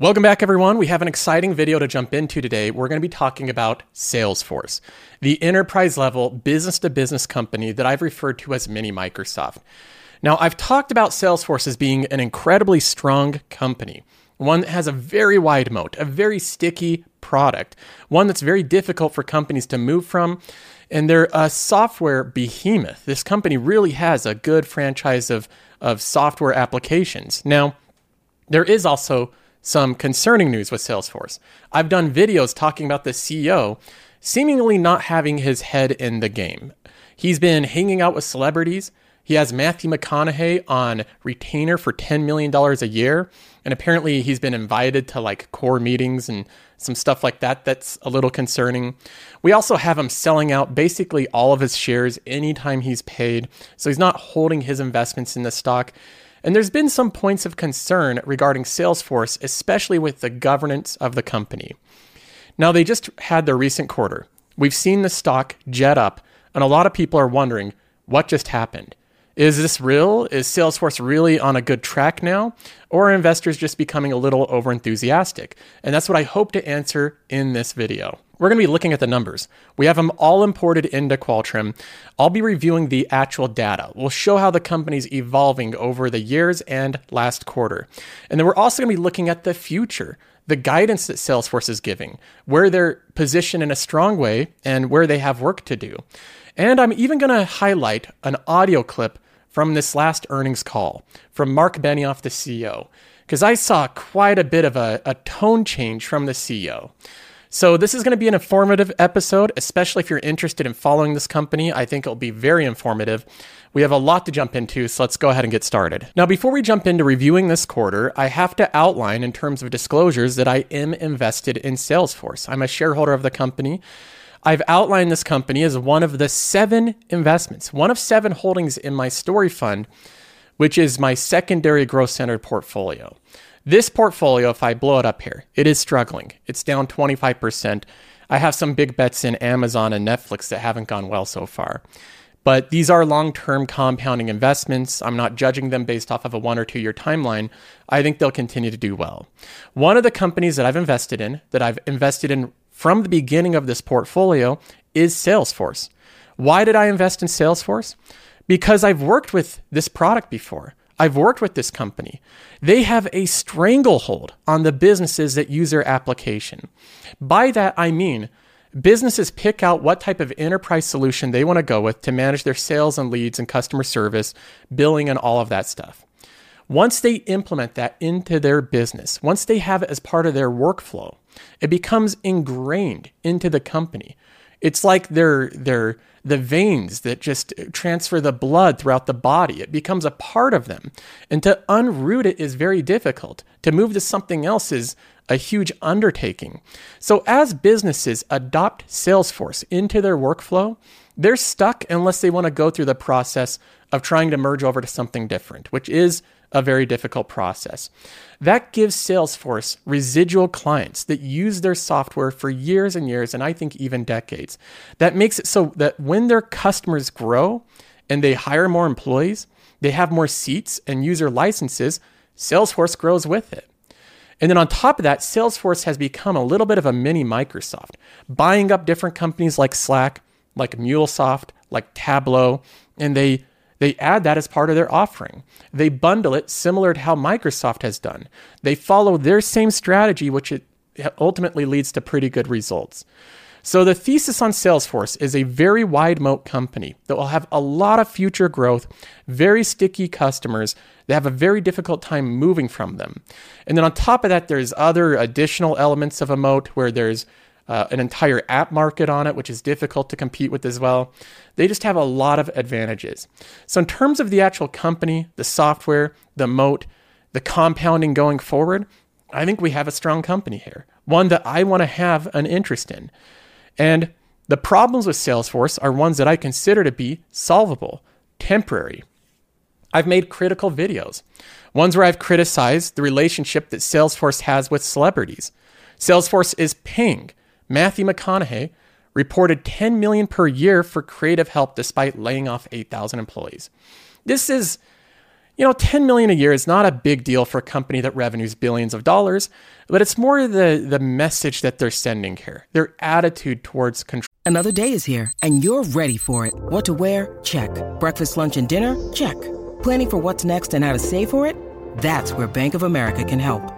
Welcome back, everyone. We have an exciting video to jump into today. We're going to be talking about Salesforce, the enterprise level business to business company that I've referred to as mini Microsoft. Now, I've talked about Salesforce as being an incredibly strong company, one that has a very wide moat, a very sticky product, one that's very difficult for companies to move from. And they're a software behemoth. This company really has a good franchise of, of software applications. Now, there is also some concerning news with Salesforce. I've done videos talking about the CEO seemingly not having his head in the game. He's been hanging out with celebrities. He has Matthew McConaughey on retainer for $10 million a year. And apparently he's been invited to like core meetings and some stuff like that. That's a little concerning. We also have him selling out basically all of his shares anytime he's paid. So he's not holding his investments in the stock. And there's been some points of concern regarding Salesforce, especially with the governance of the company. Now, they just had their recent quarter. We've seen the stock jet up, and a lot of people are wondering what just happened. Is this real? Is Salesforce really on a good track now? Or are investors just becoming a little overenthusiastic? And that's what I hope to answer in this video. We're going to be looking at the numbers. We have them all imported into Qualtrim. I'll be reviewing the actual data. We'll show how the company's evolving over the years and last quarter. And then we're also going to be looking at the future the guidance that Salesforce is giving, where they're positioned in a strong way, and where they have work to do. And I'm even going to highlight an audio clip from this last earnings call from Mark Benioff, the CEO, because I saw quite a bit of a, a tone change from the CEO. So, this is going to be an informative episode, especially if you're interested in following this company. I think it'll be very informative. We have a lot to jump into, so let's go ahead and get started. Now, before we jump into reviewing this quarter, I have to outline in terms of disclosures that I am invested in Salesforce. I'm a shareholder of the company. I've outlined this company as one of the seven investments, one of seven holdings in my story fund, which is my secondary growth centered portfolio. This portfolio, if I blow it up here, it is struggling. It's down 25%. I have some big bets in Amazon and Netflix that haven't gone well so far. But these are long term compounding investments. I'm not judging them based off of a one or two year timeline. I think they'll continue to do well. One of the companies that I've invested in, that I've invested in from the beginning of this portfolio is Salesforce. Why did I invest in Salesforce? Because I've worked with this product before. I've worked with this company. They have a stranglehold on the businesses that use their application. By that, I mean businesses pick out what type of enterprise solution they want to go with to manage their sales and leads and customer service, billing, and all of that stuff. Once they implement that into their business, once they have it as part of their workflow, it becomes ingrained into the company. It's like they're, they're the veins that just transfer the blood throughout the body. It becomes a part of them. And to unroot it is very difficult. To move to something else is a huge undertaking. So, as businesses adopt Salesforce into their workflow, they're stuck unless they want to go through the process of trying to merge over to something different, which is a very difficult process. That gives Salesforce residual clients that use their software for years and years, and I think even decades. That makes it so that when their customers grow and they hire more employees, they have more seats and user licenses, Salesforce grows with it. And then on top of that, Salesforce has become a little bit of a mini Microsoft, buying up different companies like Slack, like MuleSoft, like Tableau, and they they add that as part of their offering. They bundle it similar to how Microsoft has done. They follow their same strategy, which it ultimately leads to pretty good results. So the thesis on Salesforce is a very wide moat company that will have a lot of future growth, very sticky customers They have a very difficult time moving from them. And then on top of that, there's other additional elements of a moat where there's uh, an entire app market on it, which is difficult to compete with as well. They just have a lot of advantages. So, in terms of the actual company, the software, the moat, the compounding going forward, I think we have a strong company here, one that I want to have an interest in. And the problems with Salesforce are ones that I consider to be solvable, temporary. I've made critical videos, ones where I've criticized the relationship that Salesforce has with celebrities. Salesforce is paying Matthew McConaughey reported 10 million per year for creative help despite laying off 8,000 employees. This is You know, 10 million a year is not a big deal for a company that revenues billions of dollars, but it's more the the message that they're sending here. Their attitude towards control. Another day is here and you're ready for it. What to wear? Check. Breakfast, lunch and dinner? Check. Planning for what's next and how to save for it? That's where Bank of America can help.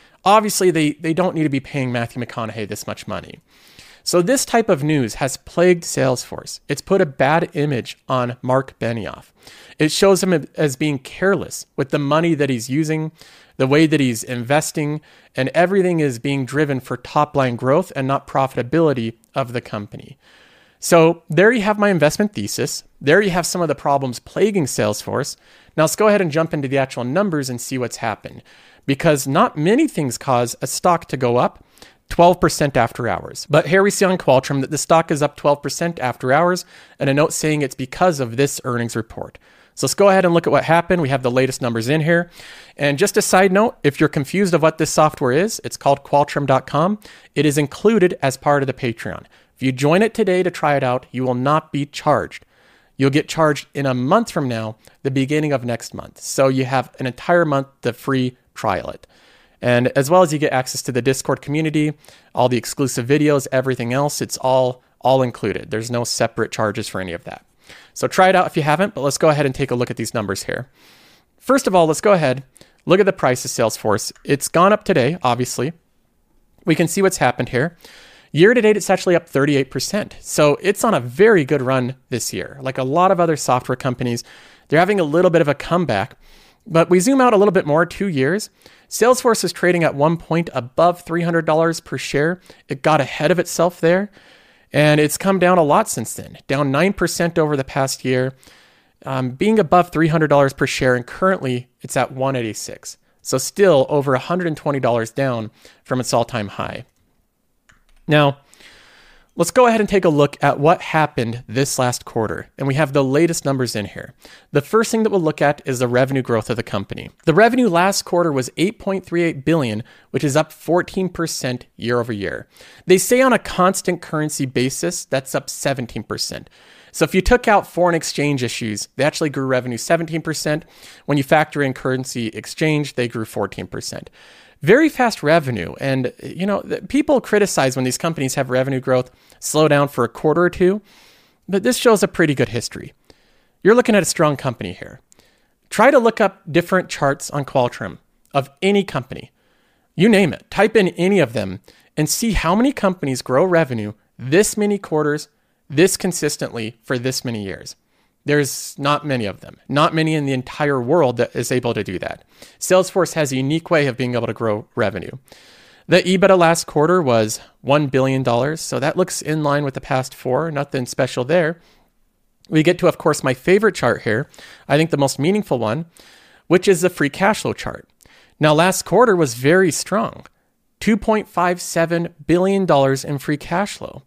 Obviously, they, they don't need to be paying Matthew McConaughey this much money. So, this type of news has plagued Salesforce. It's put a bad image on Mark Benioff. It shows him as being careless with the money that he's using, the way that he's investing, and everything is being driven for top line growth and not profitability of the company. So, there you have my investment thesis. There you have some of the problems plaguing Salesforce. Now, let's go ahead and jump into the actual numbers and see what's happened. Because not many things cause a stock to go up 12% after hours. But here we see on Qualtrim that the stock is up 12% after hours, and a note saying it's because of this earnings report. So let's go ahead and look at what happened. We have the latest numbers in here. And just a side note, if you're confused of what this software is, it's called qualtrim.com. It is included as part of the Patreon. If you join it today to try it out, you will not be charged. You'll get charged in a month from now, the beginning of next month. So you have an entire month to free trial it. And as well as you get access to the Discord community, all the exclusive videos, everything else, it's all all included. There's no separate charges for any of that. So try it out if you haven't, but let's go ahead and take a look at these numbers here. First of all, let's go ahead, look at the price of Salesforce. It's gone up today, obviously. We can see what's happened here. Year to date, it's actually up 38%. So it's on a very good run this year. Like a lot of other software companies, they're having a little bit of a comeback. But we zoom out a little bit more, two years. Salesforce is trading at one point above $300 per share. It got ahead of itself there, and it's come down a lot since then, down 9% over the past year, um, being above $300 per share, and currently it's at 186 So still over $120 down from its all time high. Now, Let's go ahead and take a look at what happened this last quarter. And we have the latest numbers in here. The first thing that we'll look at is the revenue growth of the company. The revenue last quarter was 8.38 billion, which is up 14% year over year. They say on a constant currency basis, that's up 17%. So if you took out foreign exchange issues, they actually grew revenue 17%. When you factor in currency exchange, they grew 14% very fast revenue. And, you know, people criticize when these companies have revenue growth slow down for a quarter or two, but this shows a pretty good history. You're looking at a strong company here. Try to look up different charts on Qualtrim of any company. You name it, type in any of them and see how many companies grow revenue this many quarters, this consistently for this many years. There's not many of them, not many in the entire world that is able to do that. Salesforce has a unique way of being able to grow revenue. The EBITDA last quarter was $1 billion, so that looks in line with the past four, nothing special there. We get to, of course, my favorite chart here, I think the most meaningful one, which is the free cash flow chart. Now, last quarter was very strong $2.57 billion in free cash flow.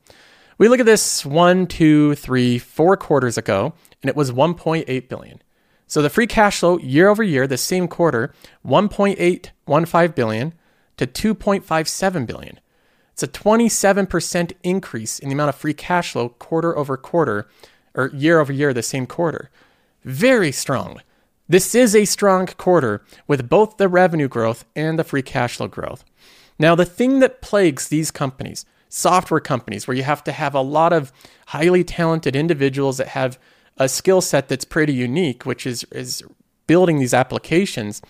We look at this one, two, three, four quarters ago, and it was 1.8 billion. So the free cash flow year over year, the same quarter, 1.815 billion to 2.57 billion. It's a 27% increase in the amount of free cash flow quarter over quarter or year over year, the same quarter. Very strong. This is a strong quarter with both the revenue growth and the free cash flow growth. Now, the thing that plagues these companies, software companies, where you have to have a lot of highly talented individuals that have a skill set that's pretty unique, which is is building these applications,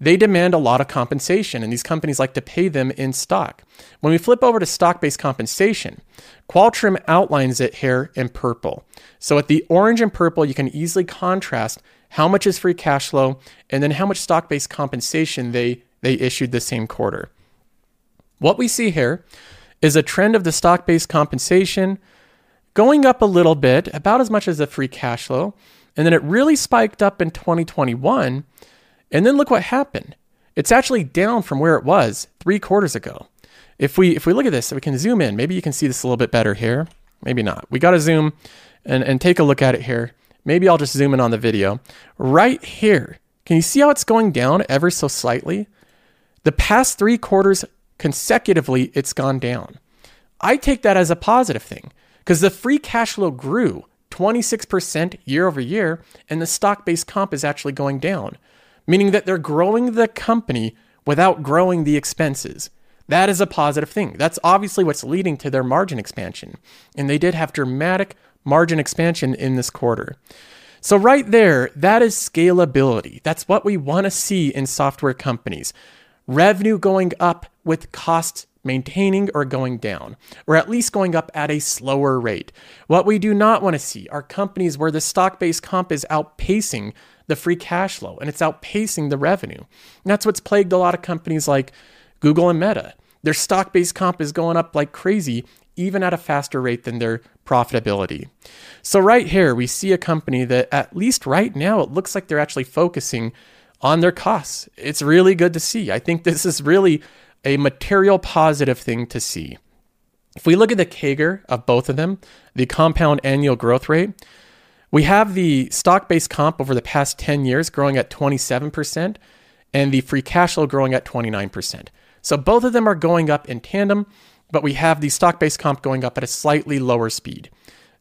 they demand a lot of compensation, and these companies like to pay them in stock. When we flip over to stock based compensation, Qualtrim outlines it here in purple. So at the orange and purple, you can easily contrast how much is free cash flow and then how much stock based compensation they, they issued the same quarter. What we see here is a trend of the stock based compensation going up a little bit, about as much as the free cash flow. And then it really spiked up in 2021. And then look what happened. It's actually down from where it was three quarters ago. If we if we look at this, we can zoom in. Maybe you can see this a little bit better here. Maybe not. We got to zoom and, and take a look at it here. Maybe I'll just zoom in on the video. Right here, can you see how it's going down ever so slightly? The past three quarters consecutively, it's gone down. I take that as a positive thing because the free cash flow grew 26% year over year, and the stock based comp is actually going down, meaning that they're growing the company without growing the expenses. That is a positive thing. That's obviously what's leading to their margin expansion. And they did have dramatic margin expansion in this quarter. So, right there, that is scalability. That's what we want to see in software companies. Revenue going up with costs maintaining or going down, or at least going up at a slower rate. What we do not want to see are companies where the stock based comp is outpacing the free cash flow and it's outpacing the revenue. And that's what's plagued a lot of companies like Google and Meta. Their stock based comp is going up like crazy, even at a faster rate than their profitability. So, right here, we see a company that, at least right now, it looks like they're actually focusing on their costs. It's really good to see. I think this is really a material positive thing to see. If we look at the CAGR of both of them, the compound annual growth rate, we have the stock based comp over the past 10 years growing at 27% and the free cash flow growing at 29%. So both of them are going up in tandem, but we have the stock based comp going up at a slightly lower speed.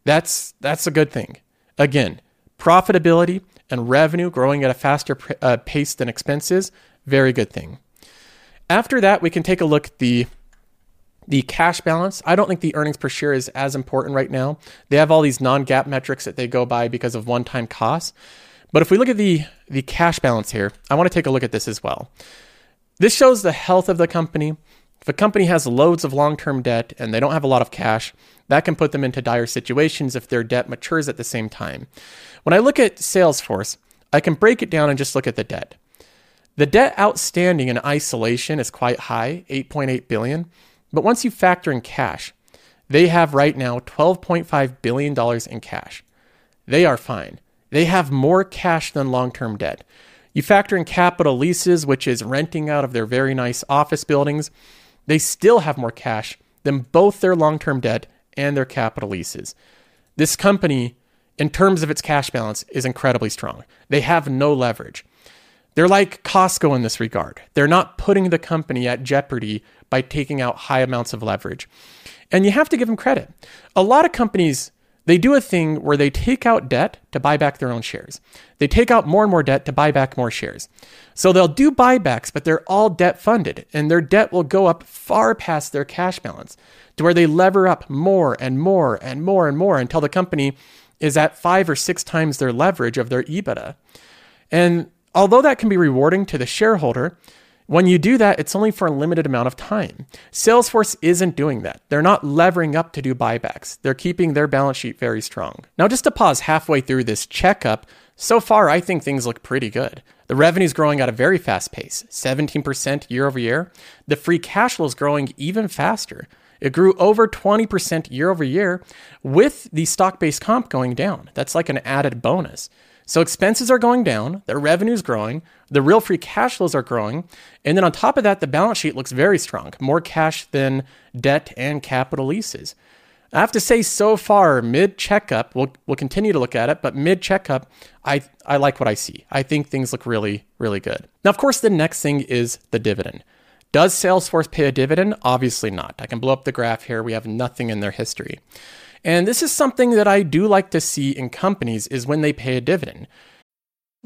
That's, that's a good thing. Again, profitability and revenue growing at a faster uh, pace than expenses, very good thing. After that, we can take a look at the the cash balance. I don't think the earnings per share is as important right now. They have all these non-GAAP metrics that they go by because of one-time costs. But if we look at the the cash balance here, I want to take a look at this as well. This shows the health of the company. If a company has loads of long-term debt and they don't have a lot of cash, that can put them into dire situations if their debt matures at the same time. When I look at Salesforce, I can break it down and just look at the debt. The debt outstanding in isolation is quite high, 8.8 billion, but once you factor in cash, they have right now 12.5 billion dollars in cash. They are fine. They have more cash than long-term debt. You factor in capital leases, which is renting out of their very nice office buildings, they still have more cash than both their long-term debt and their capital leases. This company, in terms of its cash balance, is incredibly strong. They have no leverage. They're like Costco in this regard. They're not putting the company at jeopardy by taking out high amounts of leverage. And you have to give them credit. A lot of companies, they do a thing where they take out debt to buy back their own shares. They take out more and more debt to buy back more shares. So they'll do buybacks, but they're all debt funded, and their debt will go up far past their cash balance to where they lever up more and more and more and more until the company is at five or six times their leverage of their EBITDA. And Although that can be rewarding to the shareholder, when you do that, it's only for a limited amount of time. Salesforce isn't doing that. They're not levering up to do buybacks. They're keeping their balance sheet very strong. Now, just to pause halfway through this checkup, so far I think things look pretty good. The revenue is growing at a very fast pace, 17% year over year. The free cash flow is growing even faster. It grew over 20% year over year with the stock based comp going down. That's like an added bonus. So expenses are going down, their revenue is growing, the real free cash flows are growing, and then on top of that, the balance sheet looks very strong, more cash than debt and capital leases. I have to say, so far, mid checkup, we'll, we'll continue to look at it, but mid checkup, I, I like what I see. I think things look really, really good. Now, of course, the next thing is the dividend. Does Salesforce pay a dividend? Obviously not. I can blow up the graph here. We have nothing in their history. And this is something that I do like to see in companies is when they pay a dividend.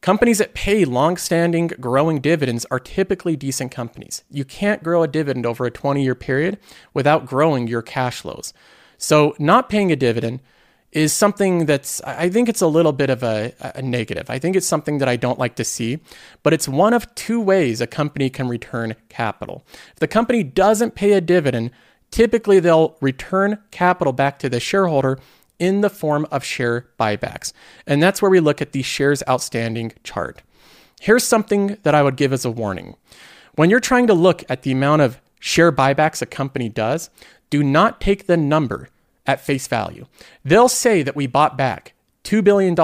Companies that pay long-standing growing dividends are typically decent companies. You can't grow a dividend over a 20-year period without growing your cash flows. So, not paying a dividend is something that's, I think it's a little bit of a, a, negative. I think it's something that I don't like to see, but it's one of two ways a company can return capital. If the company doesn't pay a dividend, typically they'll return capital back to the shareholder in the form of share buybacks. And that's where we look at the shares outstanding chart. Here's something that I would give as a warning. When you're trying to look at the amount of share buybacks a company does, do not take the number at face value. They'll say that we bought back $2 billion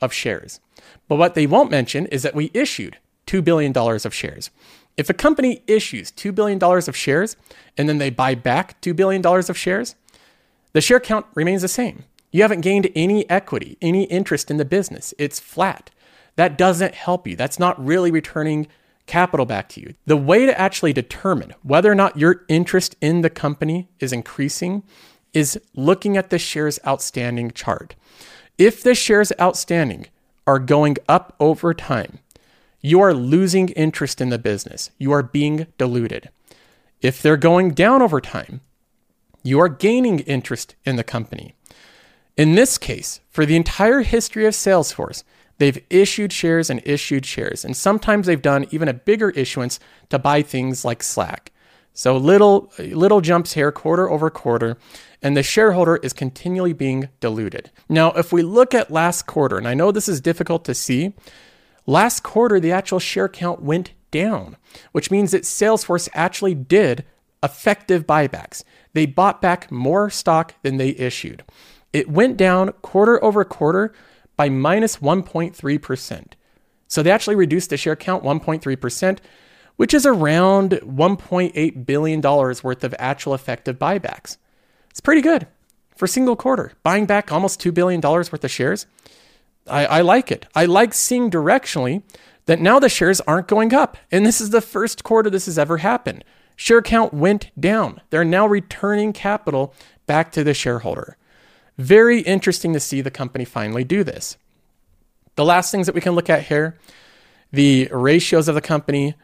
of shares. But what they won't mention is that we issued $2 billion of shares. If a company issues $2 billion of shares and then they buy back $2 billion of shares, the share count remains the same. You haven't gained any equity, any interest in the business. It's flat. That doesn't help you. That's not really returning capital back to you. The way to actually determine whether or not your interest in the company is increasing is looking at the shares outstanding chart. If the shares outstanding are going up over time, you are losing interest in the business. You are being diluted. If they're going down over time, you are gaining interest in the company. In this case, for the entire history of Salesforce, they've issued shares and issued shares. And sometimes they've done even a bigger issuance to buy things like Slack. So little little jumps here quarter over quarter and the shareholder is continually being diluted. Now, if we look at last quarter, and I know this is difficult to see, last quarter the actual share count went down, which means that Salesforce actually did effective buybacks. They bought back more stock than they issued. It went down quarter over quarter by minus 1.3%. So they actually reduced the share count 1.3%, which is around $1.8 billion worth of actual effective buybacks. It's pretty good for single quarter. Buying back almost $2 billion worth of shares. I, I like it. I like seeing directionally that now the shares aren't going up. And this is the first quarter this has ever happened. Share count went down. They're now returning capital back to the shareholder. Very interesting to see the company finally do this. The last things that we can look at here the ratios of the company.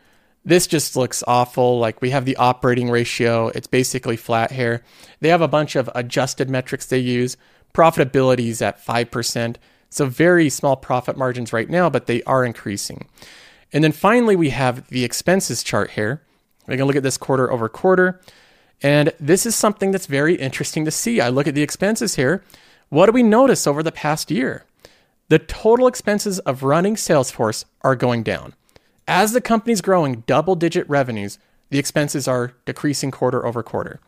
This just looks awful. Like we have the operating ratio, it's basically flat here. They have a bunch of adjusted metrics they use. Profitability is at 5%. So very small profit margins right now, but they are increasing. And then finally, we have the expenses chart here. We can look at this quarter over quarter. And this is something that's very interesting to see. I look at the expenses here. What do we notice over the past year? The total expenses of running Salesforce are going down. As the company's growing double digit revenues, the expenses are decreasing quarter over quarter.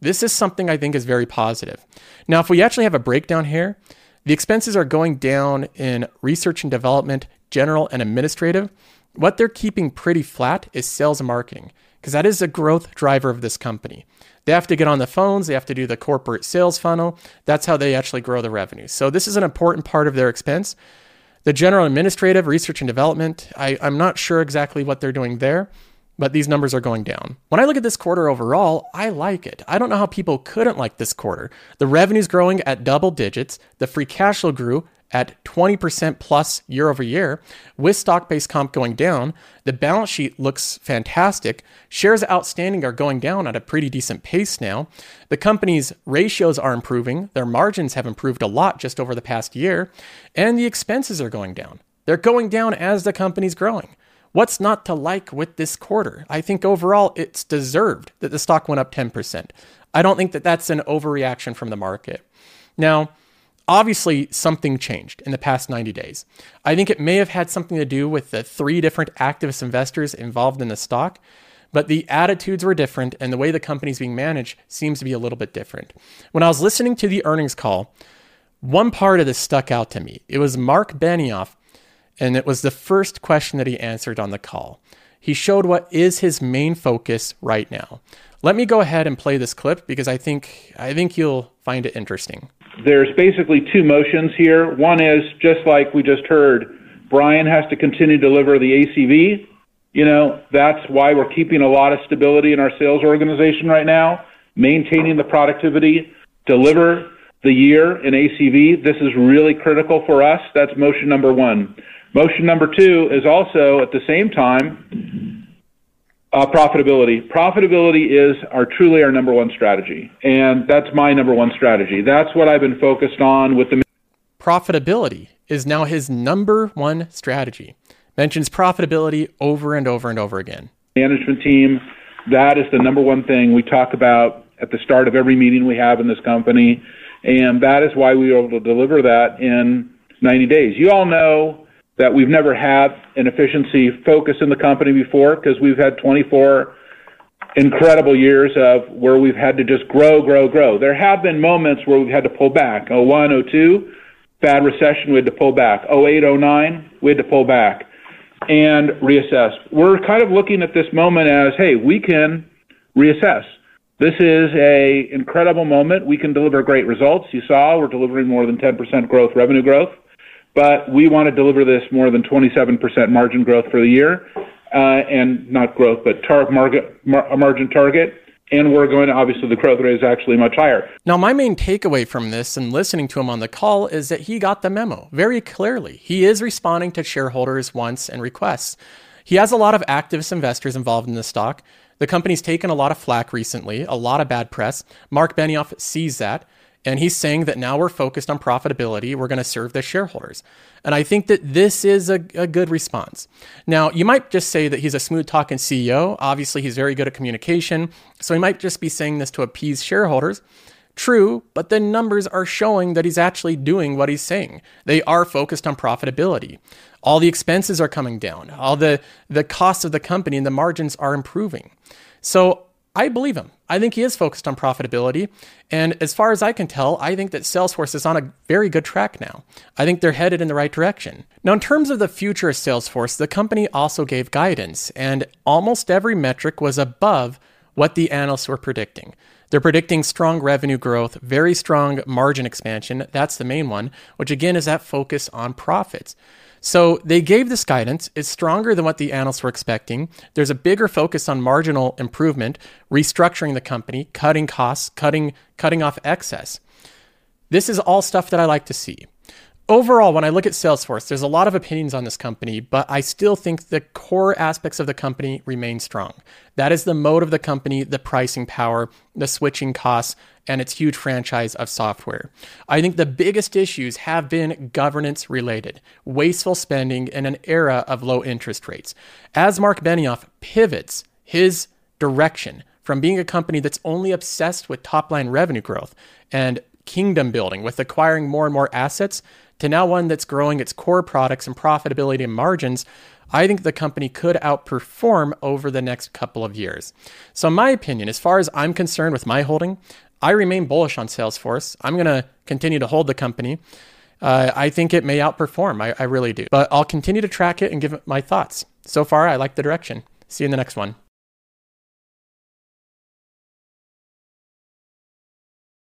This is something I think is very positive. Now, if we actually have a breakdown here, the expenses are going down in research and development, general and administrative. What they're keeping pretty flat is sales and marketing, because that is a growth driver of this company. They have to get on the phones, they have to do the corporate sales funnel. That's how they actually grow the revenue. So, this is an important part of their expense. The general administrative, research and development, I, I'm not sure exactly what they're doing there, but these numbers are going down. When I look at this quarter overall, I like it. I don't know how people couldn't like this quarter. The revenue's growing at double digits, the free cash flow grew at 20% plus year over year, with stock based comp going down. The balance sheet looks fantastic. Shares outstanding are going down at a pretty decent pace now. The company's ratios are improving. Their margins have improved a lot just over the past year, and the expenses are going down. They're going down as the company's growing. What's not to like with this quarter? I think overall it's deserved that the stock went up 10%. I don't think that that's an overreaction from the market. Now, obviously something changed in the past 90 days. I think it may have had something to do with the three different activist investors involved in the stock, but the attitudes were different and the way the company's being managed seems to be a little bit different. When I was listening to the earnings call, one part of this stuck out to me. It was Mark Benioff, and it was the first question that he answered on the call. He showed what is his main focus right now. Let me go ahead and play this clip because I think I think you'll find it interesting there's basically two motions here. One is just like we just heard, Brian has to continue to deliver the ACV. You know, that's why we're keeping a lot of stability in our sales organization right now, maintaining the productivity, deliver the year in ACV. This is really critical for us. That's motion number one. Motion number two is also at the same time Uh, profitability. Profitability is our truly our number one strategy, and that's my number one strategy. That's what I've been focused on with the. Profitability is now his number one strategy. Mentions profitability over and over and over again. Management team. That is the number one thing we talk about at the start of every meeting we have in this company, and that is why we were able to deliver that in 90 days. You all know that we've never had an efficiency focus in the company before because we've had 24 incredible years of where we've had to just grow, grow, grow. There have been moments where we've had to pull back. 01, 02, bad recession, we had to pull back. 08, 09, we had to pull back and reassess. We're kind of looking at this moment as, hey, we can reassess. This is a incredible moment. We can deliver great results. You saw we're delivering more than 10% growth, revenue growth but we want to deliver this more than 27% margin growth for the year, uh, and not growth, but margin target. And we're going to, obviously, the growth rate is actually much higher. Now, my main takeaway from this and listening to him on the call is that he got the memo very clearly. He is responding to shareholders' wants and requests. He has a lot of activist investors involved in the stock. The company's taken a lot of flack recently, a lot of bad press. Mark Benioff sees that. And he's saying that now we're focused on profitability. We're going to serve the shareholders. And I think that this is a, a good response. Now, you might just say that he's a smooth talking CEO. Obviously, he's very good at communication. So he might just be saying this to appease shareholders. True, but the numbers are showing that he's actually doing what he's saying. They are focused on profitability. All the expenses are coming down. All the, the costs of the company and the margins are improving. So I believe him. I think he is focused on profitability. And as far as I can tell, I think that Salesforce is on a very good track now. I think they're headed in the right direction. Now, in terms of the future of Salesforce, the company also gave guidance, and almost every metric was above what the analysts were predicting. They're predicting strong revenue growth, very strong margin expansion. That's the main one, which again is that focus on profits. So they gave this guidance. It's stronger than what the analysts were expecting. There's a bigger focus on marginal improvement, restructuring the company, cutting costs, cutting cutting off excess. This is all stuff that I like to see overall, when I look at Salesforce, there's a lot of opinions on this company, but I still think the core aspects of the company remain strong. That is the moat of the company, the pricing power, the switching costs, and its huge franchise of software. I think the biggest issues have been governance related, wasteful spending in an era of low interest rates. As Mark Benioff pivots his direction from being a company that's only obsessed with top line revenue growth and kingdom building with acquiring more and more assets to now one that's growing its core products and profitability and margins, I think the company could outperform over the next couple of years. So, in my opinion, as far as I'm concerned with my holding, I remain bullish on Salesforce. I'm going to continue to hold the company. Uh, I think it may outperform. I, I really do. But I'll continue to track it and give it my thoughts. So far, I like the direction. See you in the next one.